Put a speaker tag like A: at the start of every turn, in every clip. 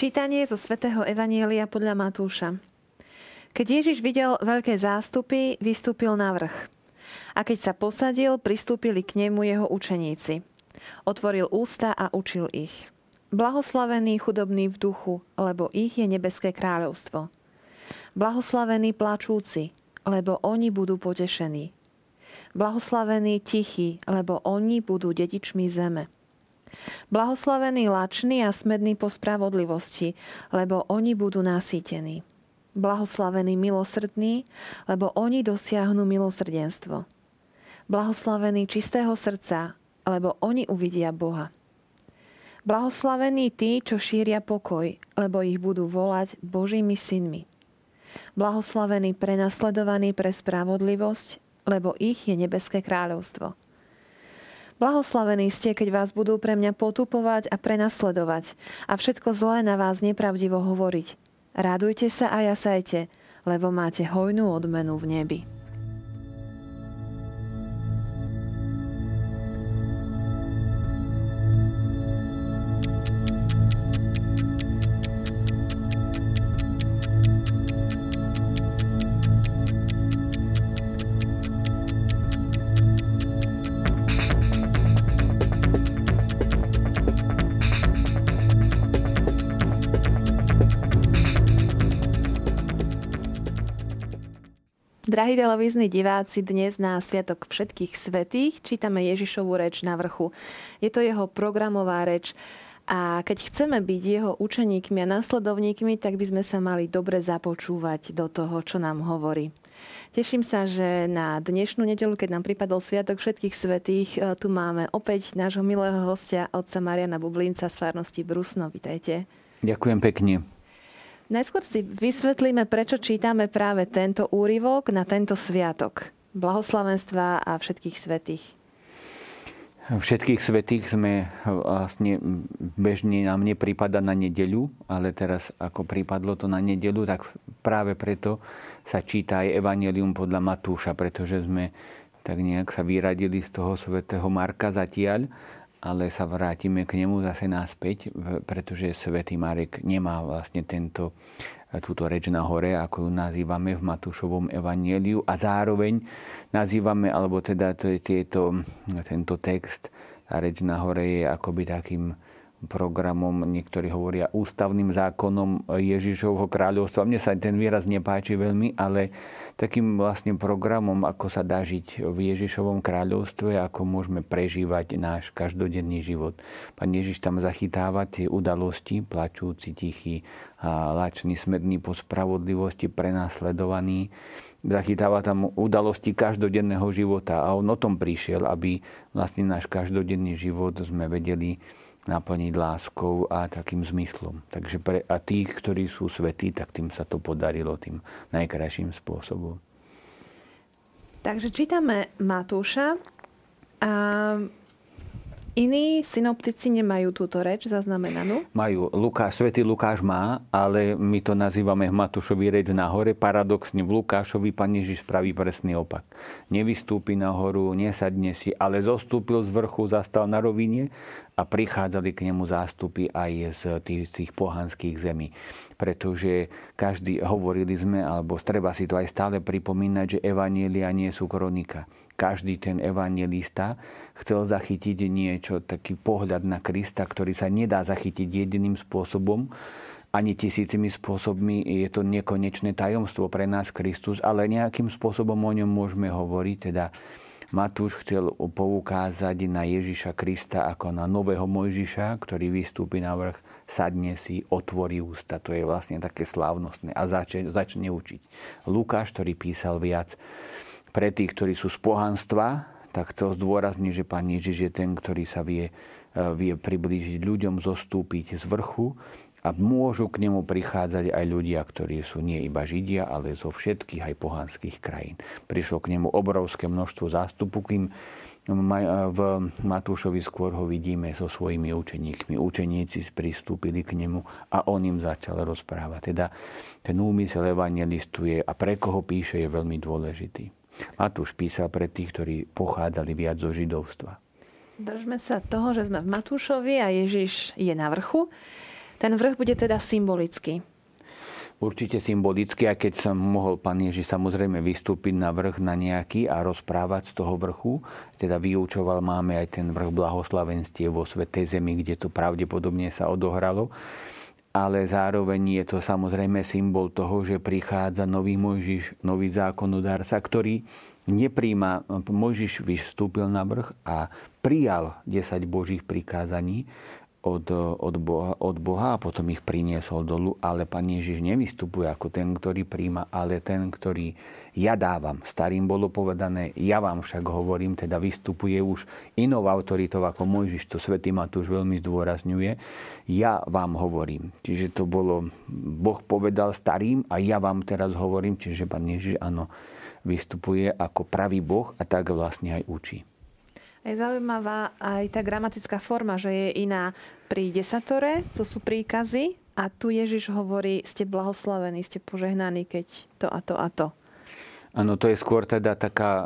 A: Čítanie zo svätého Evanielia podľa Matúša. Keď Ježiš videl veľké zástupy, vystúpil na vrch. A keď sa posadil, pristúpili k nemu jeho učeníci. Otvoril ústa a učil ich. Blahoslavení chudobní v duchu, lebo ich je nebeské kráľovstvo. Blahoslavení plačúci, lebo oni budú potešení. Blahoslavení tichí, lebo oni budú dedičmi zeme. Blahoslavení lační a smední po spravodlivosti, lebo oni budú nasýtení. Blahoslavení milosrdní, lebo oni dosiahnu milosrdenstvo. Blahoslavení čistého srdca, lebo oni uvidia Boha. Blahoslavení tí, čo šíria pokoj, lebo ich budú volať Božími synmi. Blahoslavení prenasledovaní pre spravodlivosť, lebo ich je nebeské kráľovstvo. Blahoslavení ste, keď vás budú pre mňa potupovať a prenasledovať a všetko zlé na vás nepravdivo hovoriť. Radujte sa a jasajte, lebo máte hojnú odmenu v nebi. Drahí televízni diváci, dnes na Sviatok všetkých svetých čítame Ježišovú reč na vrchu. Je to jeho programová reč a keď chceme byť jeho učeníkmi a následovníkmi, tak by sme sa mali dobre započúvať do toho, čo nám hovorí. Teším sa, že na dnešnú nedelu, keď nám pripadol Sviatok všetkých svetých, e, tu máme opäť nášho milého hostia, otca Mariana Bublinca z Farnosti Brusno. Vítajte.
B: Ďakujem pekne.
A: Najskôr si vysvetlíme, prečo čítame práve tento úryvok na tento sviatok. Blahoslavenstva a všetkých svetých.
B: Všetkých svetých sme vlastne bežne nám nepripada na nedeľu, ale teraz ako pripadlo to na nedeľu, tak práve preto sa číta aj Evangelium podľa Matúša, pretože sme tak nejak sa vyradili z toho svätého Marka zatiaľ ale sa vrátime k nemu zase naspäť, pretože svätý Marek nemá vlastne tento, túto reč na hore, ako ju nazývame v Matúšovom evanieliu a zároveň nazývame, alebo teda tieto, tento text, tá reč na hore je akoby takým programom, niektorí hovoria ústavným zákonom Ježišovho kráľovstva. Mne sa ten výraz nepáči veľmi, ale takým vlastne programom, ako sa dá žiť v Ježišovom kráľovstve, ako môžeme prežívať náš každodenný život. Pán Ježiš tam zachytáva tie udalosti, plačúci, tichý lačný, smedný po spravodlivosti, prenasledovaný. Zachytáva tam udalosti každodenného života a on o tom prišiel, aby vlastne náš každodenný život sme vedeli naplniť láskou a takým zmyslom. Takže pre, a tých, ktorí sú svetí, tak tým sa to podarilo tým najkrajším spôsobom.
A: Takže čítame Matúša. A Iní synoptici nemajú túto reč zaznamenanú?
B: Majú. Lukáš, svätý Lukáš má, ale my to nazývame Matúšovi reč nahore. Paradoxne v Lukášovi pán Ježiš spraví presný opak. Nevystúpi nahoru, nesadne si, ale zostúpil z vrchu, zastal na rovine a prichádzali k nemu zástupy aj z tých, tých pohanských zemí. Pretože každý, hovorili sme, alebo treba si to aj stále pripomínať, že evanielia nie sú kronika každý ten evangelista chcel zachytiť niečo, taký pohľad na Krista, ktorý sa nedá zachytiť jediným spôsobom, ani tisícimi spôsobmi. Je to nekonečné tajomstvo pre nás Kristus, ale nejakým spôsobom o ňom môžeme hovoriť. Teda Matúš chcel poukázať na Ježiša Krista ako na nového Mojžiša, ktorý vystúpi na vrch, sadne si, otvorí ústa. To je vlastne také slávnostné a začne, začne učiť. Lukáš, ktorý písal viac pre tých, ktorí sú z pohanstva, tak chcel zdôrazniť, že Pán Ježiš je ten, ktorý sa vie, e, vie priblížiť ľuďom, zostúpiť z vrchu a môžu k nemu prichádzať aj ľudia, ktorí sú nie iba Židia, ale zo všetkých aj pohanských krajín. Prišlo k nemu obrovské množstvo zástupu, kým v Matúšovi skôr ho vidíme so svojimi učeníkmi. Učeníci pristúpili k nemu a on im začal rozprávať. Teda ten úmysel evangelistu je a pre koho píše je veľmi dôležitý. Matúš písal pre tých, ktorí pochádzali viac zo židovstva.
A: Držme sa toho, že sme v Matúšovi a Ježiš je na vrchu. Ten vrch bude teda symbolický.
B: Určite symbolicky, a keď som mohol pán Ježiš samozrejme vystúpiť na vrch na nejaký a rozprávať z toho vrchu, teda vyučoval, máme aj ten vrch blahoslavenstiev vo Svetej Zemi, kde to pravdepodobne sa odohralo, ale zároveň je to samozrejme symbol toho, že prichádza nový Mojžiš, nový zákonodárca, ktorý nepríjma, Mojžiš vystúpil na vrch a prijal 10 Božích prikázaní, od, od, Boha, od Boha a potom ich priniesol dolu, ale Pán Ježiš nevystupuje ako ten, ktorý príjma, ale ten, ktorý ja dávam. Starým bolo povedané, ja vám však hovorím, teda vystupuje už inou autoritou ako Mojžiš, to svätý Matúš veľmi zdôrazňuje, ja vám hovorím. Čiže to bolo, Boh povedal starým a ja vám teraz hovorím, čiže Pán Ježiš áno, vystupuje ako pravý Boh a tak vlastne aj učí.
A: Je zaujímavá aj tá gramatická forma, že je iná pri desatore, to sú príkazy, a tu Ježiš hovorí, ste blahoslavení, ste požehnaní, keď to a to a to.
B: Áno, to je skôr teda taká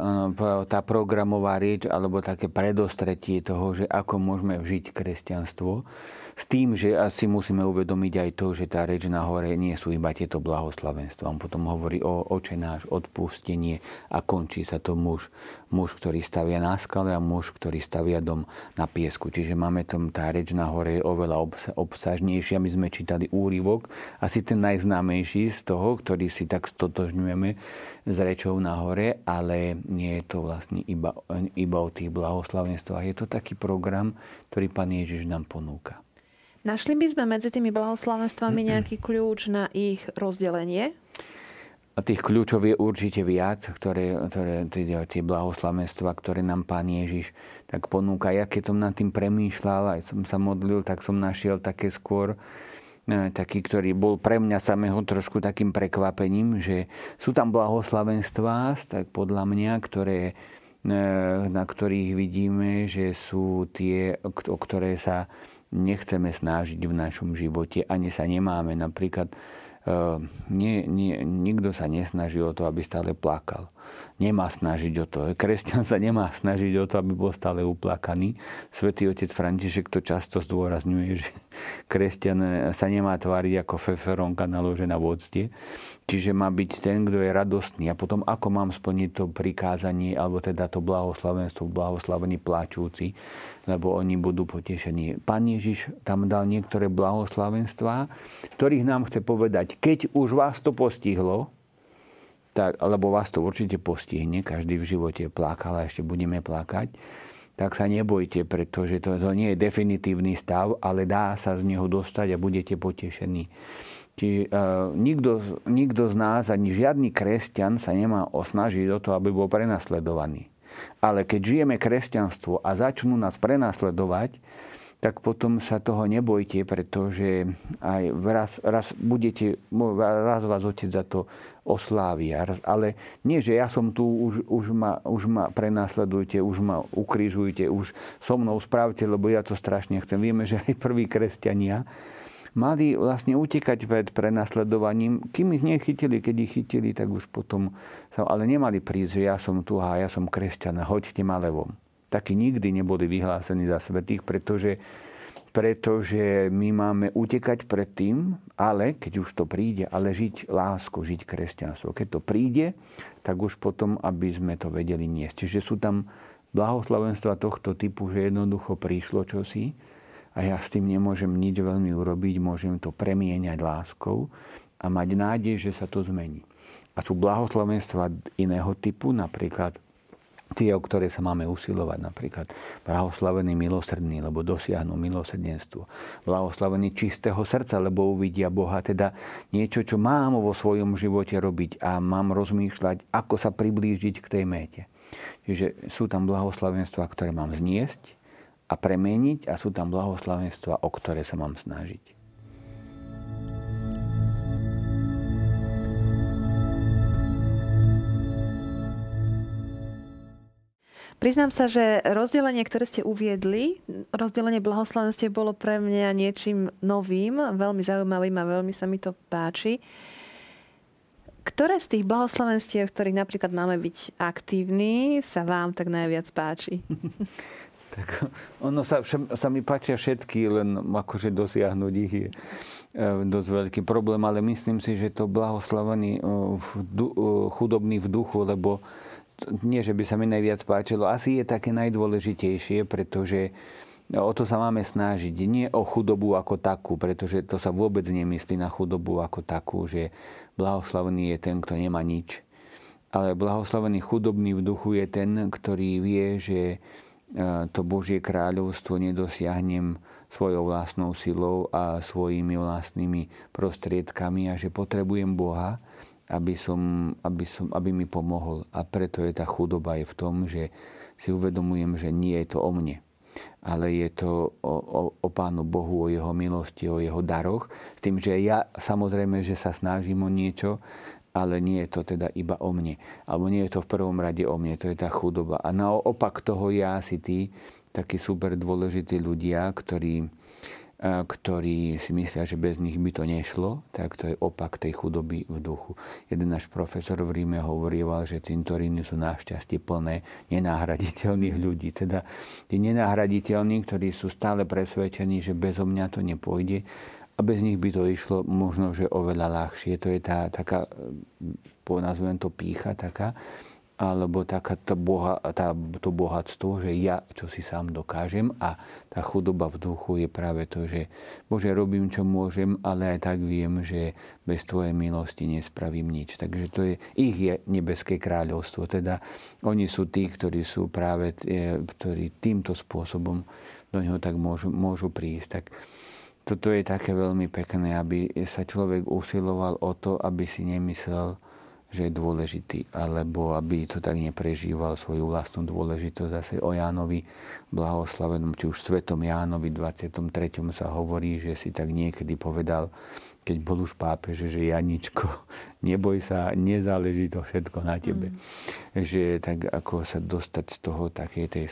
B: tá programová rieč alebo také predostretie toho, že ako môžeme vžiť kresťanstvo. S tým, že asi musíme uvedomiť aj to, že tá reč na hore nie sú iba tieto blahoslavenstva. On potom hovorí o očenáš, odpustenie a končí sa to muž. Muž, ktorý stavia na skale a muž, ktorý stavia dom na piesku. Čiže máme tam tá reč na hore je oveľa obsažnejšia. My sme čítali úryvok, asi ten najznámejší z toho, ktorý si tak stotožňujeme s rečou na hore, ale nie je to vlastne iba, iba o tých blahoslavenstvách. Je to taký program, ktorý Pán Ježiš nám ponúka.
A: Našli by sme medzi tými blahoslavenstvami nejaký kľúč na ich rozdelenie?
B: A tých kľúčov je určite viac, ktoré, ktoré tie, tie blahoslavenstva, ktoré nám Pán Ježiš tak ponúka. Ja keď som nad tým premýšľal, aj som sa modlil, tak som našiel také skôr e, taký, ktorý bol pre mňa samého trošku takým prekvapením, že sú tam blahoslavenstvá, tak podľa mňa, ktoré, e, na ktorých vidíme, že sú tie, o ktoré sa nechceme snažiť v našom živote, ani sa nemáme. Napríklad uh, nie, nie, nikto sa nesnaží o to, aby stále plakal nemá snažiť o to. Kresťan sa nemá snažiť o to, aby bol stále uplakaný. Svetý otec František to často zdôrazňuje, že kresťan sa nemá tváriť ako feferonka naložená v octe. Čiže má byť ten, kto je radostný. A potom ako mám splniť to prikázanie, alebo teda to blahoslavenstvo, blahoslavení pláčúci, lebo oni budú potešení. Pán Ježiš tam dal niektoré blahoslavenstvá, ktorých nám chce povedať, keď už vás to postihlo, tak, lebo vás to určite postihne, každý v živote plakal a ešte budeme plakať, tak sa nebojte, pretože to, to nie je definitívny stav, ale dá sa z neho dostať a budete potešení. Či, uh, nikto, nikto z nás, ani žiadny kresťan sa nemá osnažiť o to, aby bol prenasledovaný. Ale keď žijeme kresťanstvo a začnú nás prenasledovať, tak potom sa toho nebojte, pretože aj raz, raz budete, raz vás otec za to oslávia. Ale nie, že ja som tu, už, už, ma, už ma prenasledujte, už ma ukrižujte, už so mnou spravte, lebo ja to strašne chcem. Vieme, že aj prví kresťania mali vlastne utekať pred prenasledovaním. Kým ich nechytili, keď ich chytili, tak už potom sa, ale nemali prísť, že ja som tu a ja som kresťan hoďte ma levom. Takí nikdy neboli vyhlásení za svetých, pretože pretože my máme utekať pred tým, ale keď už to príde, ale žiť lásku, žiť kresťanstvo. Keď to príde, tak už potom, aby sme to vedeli niesť. Čiže sú tam blahoslavenstva tohto typu, že jednoducho prišlo čosi a ja s tým nemôžem nič veľmi urobiť, môžem to premieňať láskou a mať nádej, že sa to zmení. A sú blahoslavenstva iného typu, napríklad tie, o ktoré sa máme usilovať, napríklad blahoslavený milosrdný, lebo dosiahnu milosrdenstvo. Blahoslavený čistého srdca, lebo uvidia Boha. Teda niečo, čo mám vo svojom živote robiť a mám rozmýšľať, ako sa priblížiť k tej méte. Čiže sú tam blahoslavenstva, ktoré mám zniesť a premeniť a sú tam blahoslavenstva, o ktoré sa mám snažiť.
A: Priznám sa, že rozdelenie, ktoré ste uviedli, rozdelenie blahoslavenstiev bolo pre mňa niečím novým, veľmi zaujímavým a veľmi sa mi to páči. Ktoré z tých blahoslavenstiev, ktorých napríklad máme byť aktívni, sa vám tak najviac páči?
B: Tak ono sa, sa mi páčia všetky, len akože dosiahnuť ich je e, dosť veľký problém, ale myslím si, že to blahoslavený chudobný v duchu, lebo nie, že by sa mi najviac páčilo, asi je také najdôležitejšie, pretože o to sa máme snažiť. Nie o chudobu ako takú, pretože to sa vôbec nemyslí na chudobu ako takú, že blahoslavený je ten, kto nemá nič. Ale blahoslavený chudobný v duchu je ten, ktorý vie, že to Božie kráľovstvo nedosiahnem svojou vlastnou silou a svojimi vlastnými prostriedkami a že potrebujem Boha, aby, som, aby, som, aby mi pomohol. A preto je tá chudoba je v tom, že si uvedomujem, že nie je to o mne, ale je to o, o, o Pánu Bohu, o Jeho milosti, o Jeho daroch. S tým, že ja samozrejme, že sa snažím o niečo, ale nie je to teda iba o mne. Alebo nie je to v prvom rade o mne, to je tá chudoba. A naopak toho ja si tí, takí super dôležití ľudia, ktorí, ktorí si myslia, že bez nich by to nešlo, tak to je opak tej chudoby v duchu. Jeden náš profesor v Ríme hovoril, že cintoríny sú našťastie plné nenahraditeľných ľudí. Teda tí nenahraditeľní, ktorí sú stále presvedčení, že bez mňa to nepôjde, a bez nich by to išlo možno, že oveľa ľahšie. To je tá taká, nazvem to pícha taká, alebo taká tá boha, tá, to bohatstvo, že ja čo si sám dokážem a tá chudoba v duchu je práve to, že Bože, robím čo môžem, ale aj tak viem, že bez Tvojej milosti nespravím nič. Takže to je, ich je nebeské kráľovstvo. Teda oni sú tí, ktorí sú práve, ktorí týmto spôsobom do neho tak môžu, môžu prísť. Tak toto je také veľmi pekné, aby sa človek usiloval o to, aby si nemyslel, že je dôležitý, alebo aby to tak neprežíval svoju vlastnú dôležitosť. Zase o Jánovi blahoslavenom, či už svetom Jánovi 23. sa hovorí, že si tak niekedy povedal, keď bol už pápež, že Janičko, neboj sa, nezáleží to všetko na tebe. Mm. Že tak ako sa dostať z toho takej tej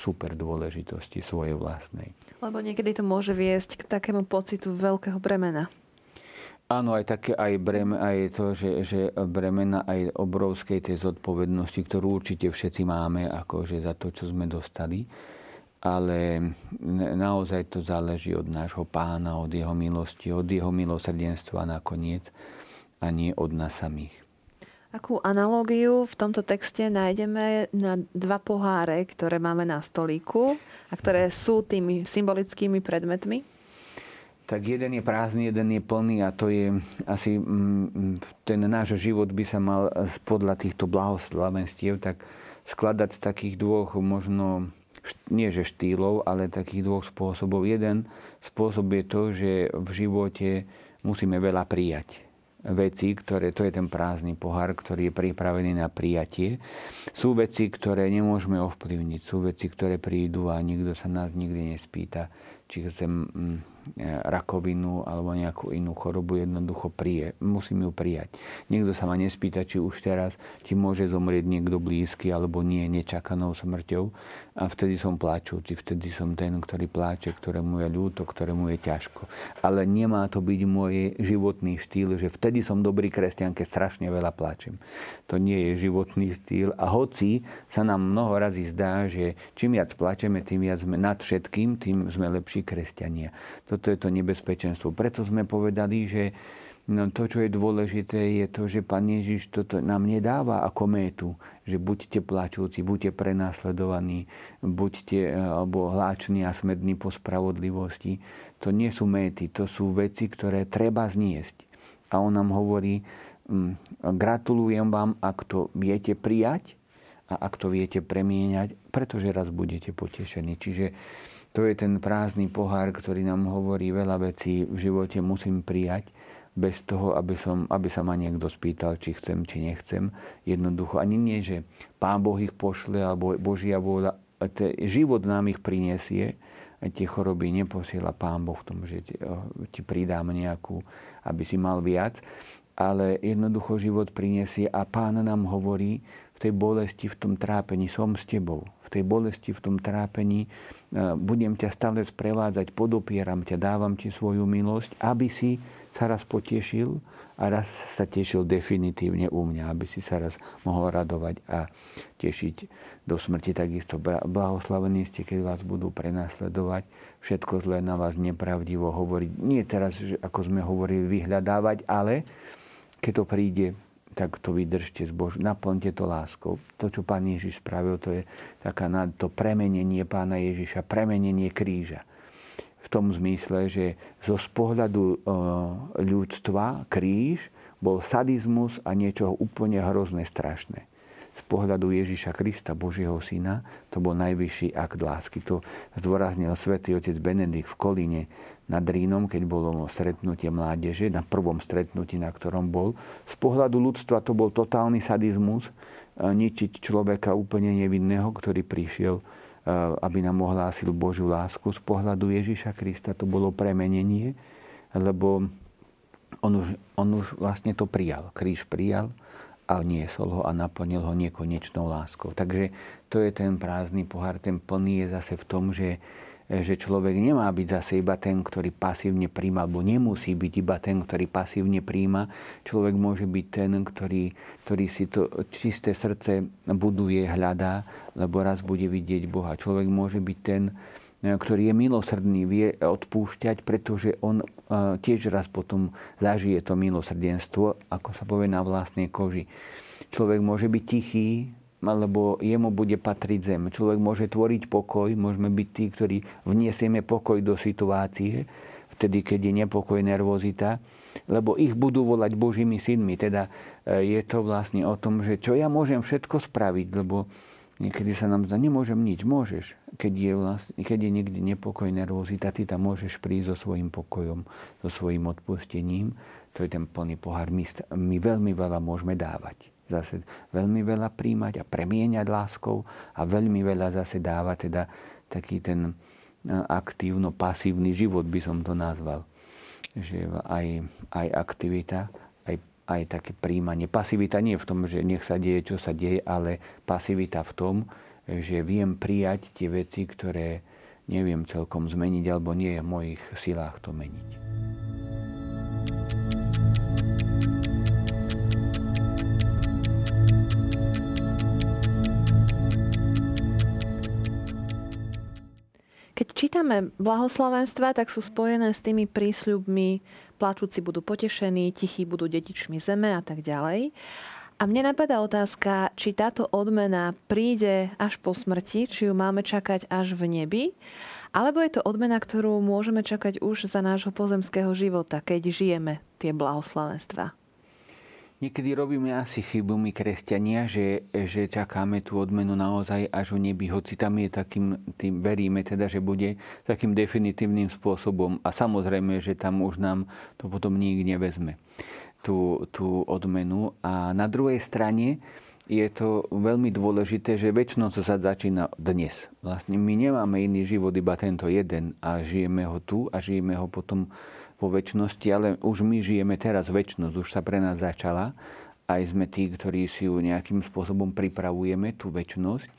B: super dôležitosti svojej vlastnej.
A: Lebo niekedy to môže viesť k takému pocitu veľkého bremena.
B: Áno, aj také aj, breme, aj to, že, že bremena aj obrovskej tej zodpovednosti, ktorú určite všetci máme, akože za to, čo sme dostali. Ale naozaj to záleží od nášho pána, od jeho milosti, od jeho milosrdenstva nakoniec a nie od nás samých.
A: Akú analógiu v tomto texte nájdeme na dva poháre, ktoré máme na stolíku a ktoré sú tými symbolickými predmetmi?
B: Tak jeden je prázdny, jeden je plný a to je asi mm, ten náš život by sa mal podľa týchto blahoslavenstiev tak skladať z takých dvoch možno nie že štýlov, ale takých dvoch spôsobov. Jeden spôsob je to, že v živote musíme veľa prijať veci, ktoré, to je ten prázdny pohár, ktorý je pripravený na prijatie. Sú veci, ktoré nemôžeme ovplyvniť, sú veci, ktoré prídu a nikto sa nás nikdy nespýta, či chcem mm, rakovinu alebo nejakú inú chorobu, jednoducho prie, musím ju prijať. Niekto sa ma nespýta, či už teraz, či môže zomrieť niekto blízky alebo nie nečakanou smrťou. A vtedy som pláčujúci, vtedy som ten, ktorý pláče, ktorému je ľúto, ktorému je ťažko. Ale nemá to byť môj životný štýl, že vtedy som dobrý kresťan, keď strašne veľa pláčem. To nie je životný štýl. A hoci sa nám mnoho razy zdá, že čím viac plačeme, tým viac sme nad všetkým, tým sme lepší kresťania. To toto je to nebezpečenstvo. Preto sme povedali, že no, to, čo je dôležité, je to, že Pán Ježiš toto nám nedáva ako métu, že buďte plačúci, buďte prenasledovaní, buďte eh, alebo hláční a smední po spravodlivosti. To nie sú méty, to sú veci, ktoré treba zniesť. A on nám hovorí, hm, gratulujem vám, ak to viete prijať a ak to viete premieňať, pretože raz budete potešení. Čiže to je ten prázdny pohár, ktorý nám hovorí veľa vecí v živote musím prijať bez toho, aby, som, aby sa ma niekto spýtal, či chcem, či nechcem. Jednoducho ani nie, že Pán Boh ich pošle, alebo Božia vôľa. Život nám ich prinesie, a tie choroby neposiela Pán Boh v tom, že ti, ti pridám nejakú, aby si mal viac. Ale jednoducho život prinesie a Pán nám hovorí v tej bolesti, v tom trápení som s tebou. V tej bolesti, v tom trápení e, budem ťa stále sprevádzať, podopieram ťa, dávam ti svoju milosť, aby si sa raz potešil a raz sa tešil definitívne u mňa, aby si sa raz mohol radovať a tešiť do smrti. Takisto blahoslavení ste, keď vás budú prenasledovať, všetko zlé na vás nepravdivo hovoriť. Nie teraz, ako sme hovorili, vyhľadávať, ale keď to príde, tak to vydržte z Bož, naplňte to láskou. To, čo Pán Ježiš spravil, to je taká to premenenie Pána Ježiša, premenenie kríža. V tom zmysle, že zo pohľadu e, ľudstva kríž bol sadizmus a niečo úplne hrozné, strašné z pohľadu Ježiša Krista, Božieho Syna, to bol najvyšší akt lásky. To zdôraznil svätý otec Benedikt v Kolíne nad Rínom, keď bolo stretnutie mládeže, na prvom stretnutí, na ktorom bol. Z pohľadu ľudstva to bol totálny sadizmus, ničiť človeka úplne nevinného, ktorý prišiel, aby nám ohlásil Božiu lásku. Z pohľadu Ježiša Krista to bolo premenenie, lebo on už, on už vlastne to prijal. Kríž prijal a niesol ho a naplnil ho nekonečnou láskou. Takže to je ten prázdny pohár. Ten plný je zase v tom, že, že človek nemá byť zase iba ten, ktorý pasívne príjma, alebo nemusí byť iba ten, ktorý pasívne príjma. Človek môže byť ten, ktorý, ktorý si to čisté srdce buduje, hľadá, lebo raz bude vidieť Boha. Človek môže byť ten, ktorý je milosrdný, vie odpúšťať, pretože on tiež raz potom zažije to milosrdenstvo, ako sa povie na vlastnej koži. Človek môže byť tichý, alebo jemu bude patriť zem. Človek môže tvoriť pokoj, môžeme byť tí, ktorí vniesieme pokoj do situácie, vtedy, keď je nepokoj, nervozita, lebo ich budú volať Božími synmi. Teda e, je to vlastne o tom, že čo ja môžem všetko spraviť, lebo Niekedy sa nám zdá, nemôžem nič, môžeš. Keď je, vlastne, keď je niekde nepokoj, nervozita, ty tam môžeš prísť so svojím pokojom, so svojím odpustením. To je ten plný pohár. My, my veľmi veľa môžeme dávať. Zase veľmi veľa príjmať a premieňať láskou a veľmi veľa zase dávať, teda taký ten aktívno-pasívny život by som to nazval. Že aj, aj aktivita, aj také príjmanie. Pasivita nie v tom, že nech sa deje, čo sa deje, ale pasivita v tom, že viem prijať tie veci, ktoré neviem celkom zmeniť, alebo nie je v mojich silách to meniť.
A: Keď čítame blahoslavenstva, tak sú spojené s tými prísľubmi plačúci budú potešení, tichí budú dedičmi zeme a tak ďalej. A mne napadá otázka, či táto odmena príde až po smrti, či ju máme čakať až v nebi, alebo je to odmena, ktorú môžeme čakať už za nášho pozemského života, keď žijeme tie blahoslavenstva.
B: Niekedy robíme asi chybu my kresťania, že, že čakáme tú odmenu naozaj až v nebi, hoci tam je takým, tým veríme teda, že bude takým definitívnym spôsobom a samozrejme, že tam už nám to potom nik nevezme, tú, tú odmenu. A na druhej strane je to veľmi dôležité, že väčšnosť sa začína dnes. Vlastne my nemáme iný život, iba tento jeden a žijeme ho tu a žijeme ho potom po väčšnosti, ale už my žijeme teraz väčšnosť, už sa pre nás začala. Aj sme tí, ktorí si ju nejakým spôsobom pripravujeme, tú väčšnosť.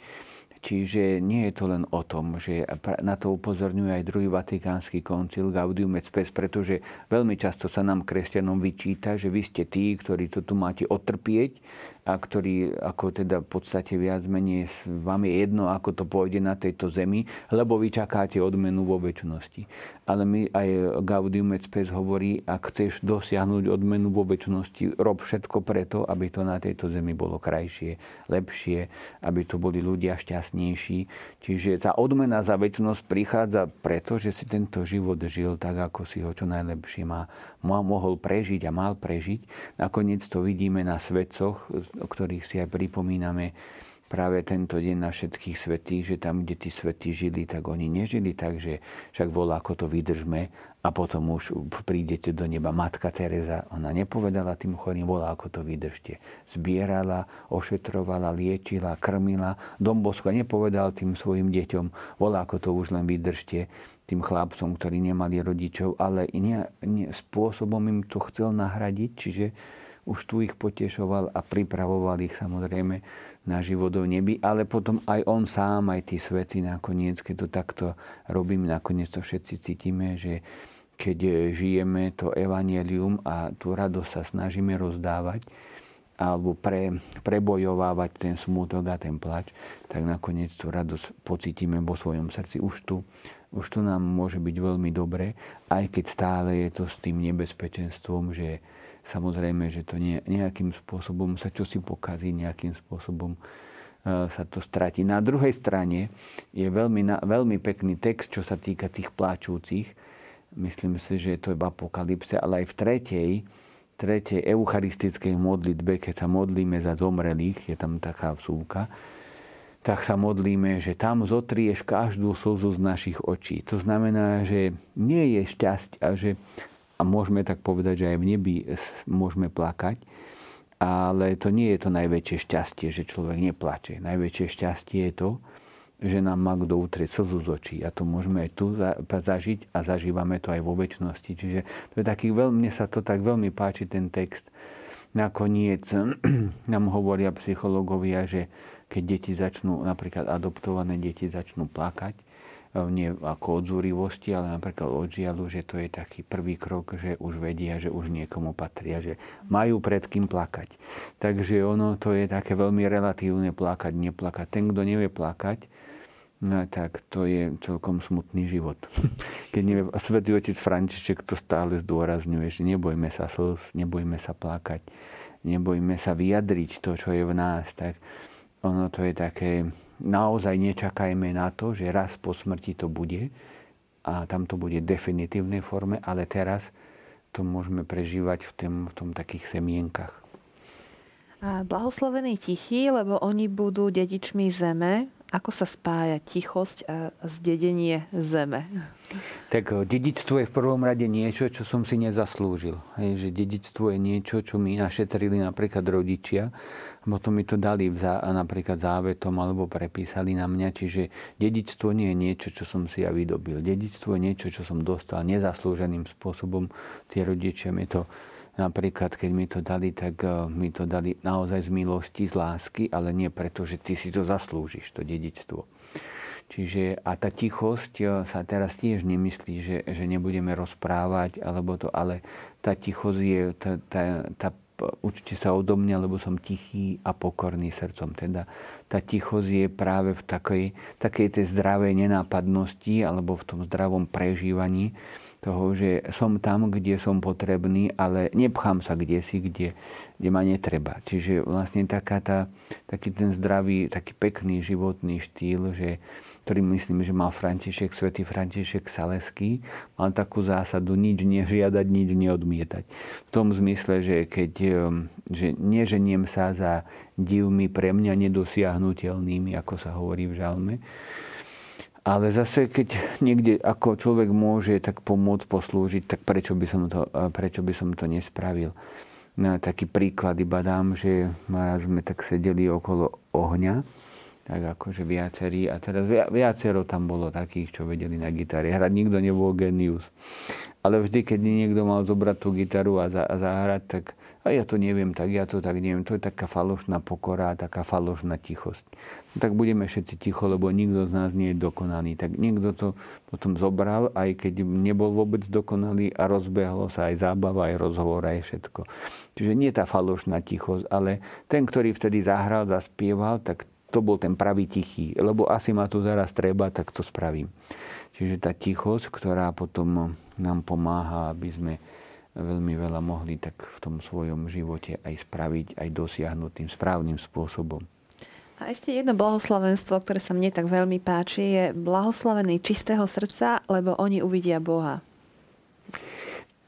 B: Čiže nie je to len o tom, že na to upozorňuje aj druhý vatikánsky koncil Gaudium et Spes, pretože veľmi často sa nám kresťanom vyčíta, že vy ste tí, ktorí to tu máte otrpieť a ktorý ako teda v podstate viac menej vám je jedno, ako to pôjde na tejto zemi, lebo vy čakáte odmenu vo väčšnosti. Ale my aj Gaudium et Spes hovorí, ak chceš dosiahnuť odmenu vo väčšnosti, rob všetko preto, aby to na tejto zemi bolo krajšie, lepšie, aby to boli ľudia šťastnejší. Čiže tá odmena za väčšnosť prichádza preto, že si tento život žil tak, ako si ho čo najlepšie má, mohol prežiť a mal prežiť. Nakoniec to vidíme na svetcoch, o ktorých si aj pripomíname práve tento deň na všetkých svetých, že tam, kde tí svetí žili, tak oni nežili tak, že však volá, ako to vydržme a potom už prídete do neba. Matka Teresa, ona nepovedala tým chorým, volá, ako to vydržte. Zbierala, ošetrovala, liečila, krmila. Dombosko nepovedal tým svojim deťom, volá, ako to už len vydržte tým chlapcom, ktorí nemali rodičov, ale nie, spôsobom im to chcel nahradiť, čiže už tu ich potešoval a pripravoval ich samozrejme na život v nebi, ale potom aj on sám, aj tí svety nakoniec, keď to takto robíme, nakoniec to všetci cítime, že keď žijeme to evanelium a tú radosť sa snažíme rozdávať, alebo pre, prebojovávať ten smútok a ten plač, tak nakoniec tú radosť pocítime vo svojom srdci. Už tu, už tu nám môže byť veľmi dobre, aj keď stále je to s tým nebezpečenstvom, že samozrejme, že to ne, nejakým spôsobom sa čosi pokazí, nejakým spôsobom e, sa to stratí. Na druhej strane je veľmi, veľmi pekný text, čo sa týka tých pláčúcich. Myslím si, že je to iba apokalypse, ale aj v tretej, tretej eucharistickej modlitbe, keď sa modlíme za zomrelých, je tam taká vsúka, tak sa modlíme, že tam zotrieš každú slzu z našich očí. To znamená, že nie je šťastie a že a môžeme tak povedať, že aj v nebi môžeme plakať, ale to nie je to najväčšie šťastie, že človek neplače. Najväčšie šťastie je to, že nám má kto utrieť slzu z očí. A to môžeme aj tu zažiť a zažívame to aj vo väčšnosti. Čiže to je taký veľmi, mne sa to tak veľmi páči, ten text. Nakoniec nám hovoria psychológovia, že keď deti začnú, napríklad adoptované deti začnú plakať, nie ako od zúrivosti, ale napríklad od žialu, že to je taký prvý krok, že už vedia, že už niekomu patria, že majú pred kým plakať. Takže ono to je také veľmi relatívne plakať, neplakať. Ten, kto nevie plakať, No tak to je celkom smutný život. Keď nevie, Svetý otec František to stále zdôrazňuje, že nebojme sa slz, nebojme sa plakať, nebojme sa vyjadriť to, čo je v nás. Tak ono to je také, naozaj nečakajme na to, že raz po smrti to bude a tam to bude v definitívnej forme, ale teraz to môžeme prežívať v tom, v tom takých semienkach.
A: Blahoslovení tichí, lebo oni budú dedičmi zeme, ako sa spája tichosť a zdedenie zeme?
B: Tak eh, dedičstvo je v prvom rade niečo, čo som si nezaslúžil. Hej, že dedičstvo je niečo, čo mi našetrili napríklad rodičia, potom mi to dali za, napríklad závetom alebo prepísali na mňa. Čiže dedičstvo nie je niečo, čo som si ja vydobil. Dedičstvo je niečo, čo som dostal nezaslúženým spôsobom. Tie rodičia mi to Napríklad, keď mi to dali, tak eh, mi to dali naozaj z milosti, z lásky, ale nie preto, že ty si to zaslúžiš, to dedičstvo. Čiže a tá tichosť eh, sa teraz tiež nemyslí, že, že nebudeme rozprávať, alebo to, ale tá tichosť je, tá, tá, tá učte sa odo mňa, lebo som tichý a pokorný srdcom. Teda tá tichosť je práve v takej, takej tej zdravej nenápadnosti alebo v tom zdravom prežívaní, toho, že som tam, kde som potrebný, ale nepchám sa kde si, kde, kde ma netreba. Čiže vlastne taká tá, taký ten zdravý, taký pekný životný štýl, že, ktorý myslím, že mal František, svätý František Saleský, mal takú zásadu nič nežiadať, nič neodmietať. V tom zmysle, že keď že neženiem sa za divmi pre mňa nedosiahnutelnými, ako sa hovorí v žalme, ale zase, keď niekde ako človek môže tak pomôcť, poslúžiť, tak prečo by som to, prečo by som to nespravil? Na taký príklad iba dám, že raz sme tak sedeli okolo ohňa, tak akože viacerí, a teraz viacero tam bolo takých, čo vedeli na gitare hrať. Nikto nebol genius. Ale vždy, keď niekto mal zobrať tú gitaru a, za, a zahrať, tak a ja to neviem tak, ja to tak neviem. To je taká falošná pokora, taká falošná tichosť. No, tak budeme všetci ticho, lebo nikto z nás nie je dokonalý. Tak niekto to potom zobral, aj keď nebol vôbec dokonalý a rozbehlo sa aj zábava, aj rozhovor, aj všetko. Čiže nie tá falošná tichosť, ale ten, ktorý vtedy zahral, zaspieval, tak to bol ten pravý tichý. Lebo asi ma tu zaraz treba, tak to spravím. Čiže tá tichosť, ktorá potom nám pomáha, aby sme veľmi veľa mohli tak v tom svojom živote aj spraviť, aj dosiahnuť tým správnym spôsobom.
A: A ešte jedno blahoslavenstvo, ktoré sa mne tak veľmi páči, je blahoslavený čistého srdca, lebo oni uvidia Boha.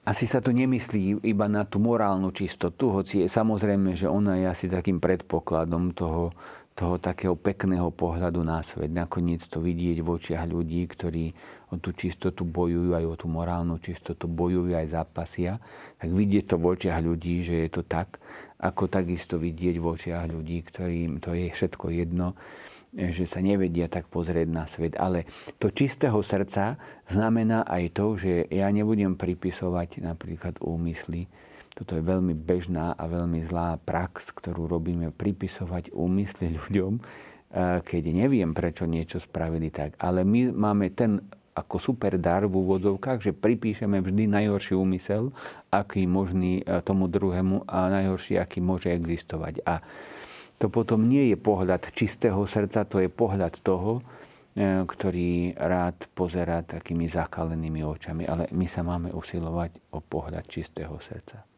B: Asi sa to nemyslí iba na tú morálnu čistotu, hoci je samozrejme, že ona je asi takým predpokladom toho, toho takého pekného pohľadu na svet. Nakoniec to vidieť v očiach ľudí, ktorí o tú čistotu bojujú, aj o tú morálnu čistotu bojujú, aj zápasia. Tak vidieť to v očiach ľudí, že je to tak, ako takisto vidieť v očiach ľudí, ktorým to je všetko jedno že sa nevedia tak pozrieť na svet. Ale to čistého srdca znamená aj to, že ja nebudem pripisovať napríklad úmysly. Toto je veľmi bežná a veľmi zlá prax, ktorú robíme, pripisovať úmysly ľuďom, keď neviem, prečo niečo spravili tak. Ale my máme ten ako super dar v úvodzovkách, že pripíšeme vždy najhorší úmysel, aký možný e, tomu druhému a najhorší, aký môže existovať. A to potom nie je pohľad čistého srdca, to je pohľad toho, e, ktorý rád pozerá takými zakalenými očami. Ale my sa máme usilovať o pohľad čistého srdca.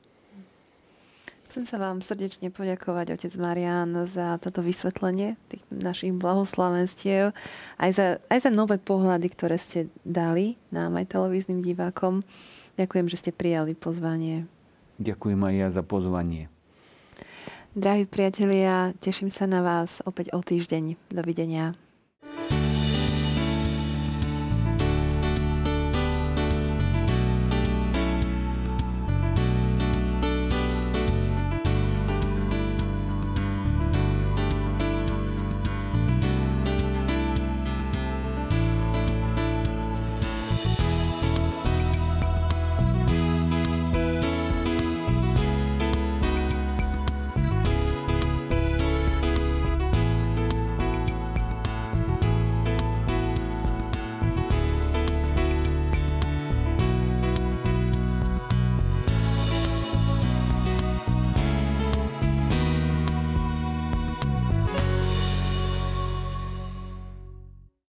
A: Chcem sa vám srdečne poďakovať, otec Marian, za toto vysvetlenie tých našich blahoslavenstiev, aj za, aj za nové pohľady, ktoré ste dali nám aj televíznym divákom. Ďakujem, že ste prijali pozvanie.
B: Ďakujem aj ja za pozvanie.
A: Drahí priatelia, teším sa na vás opäť o týždeň. Dovidenia.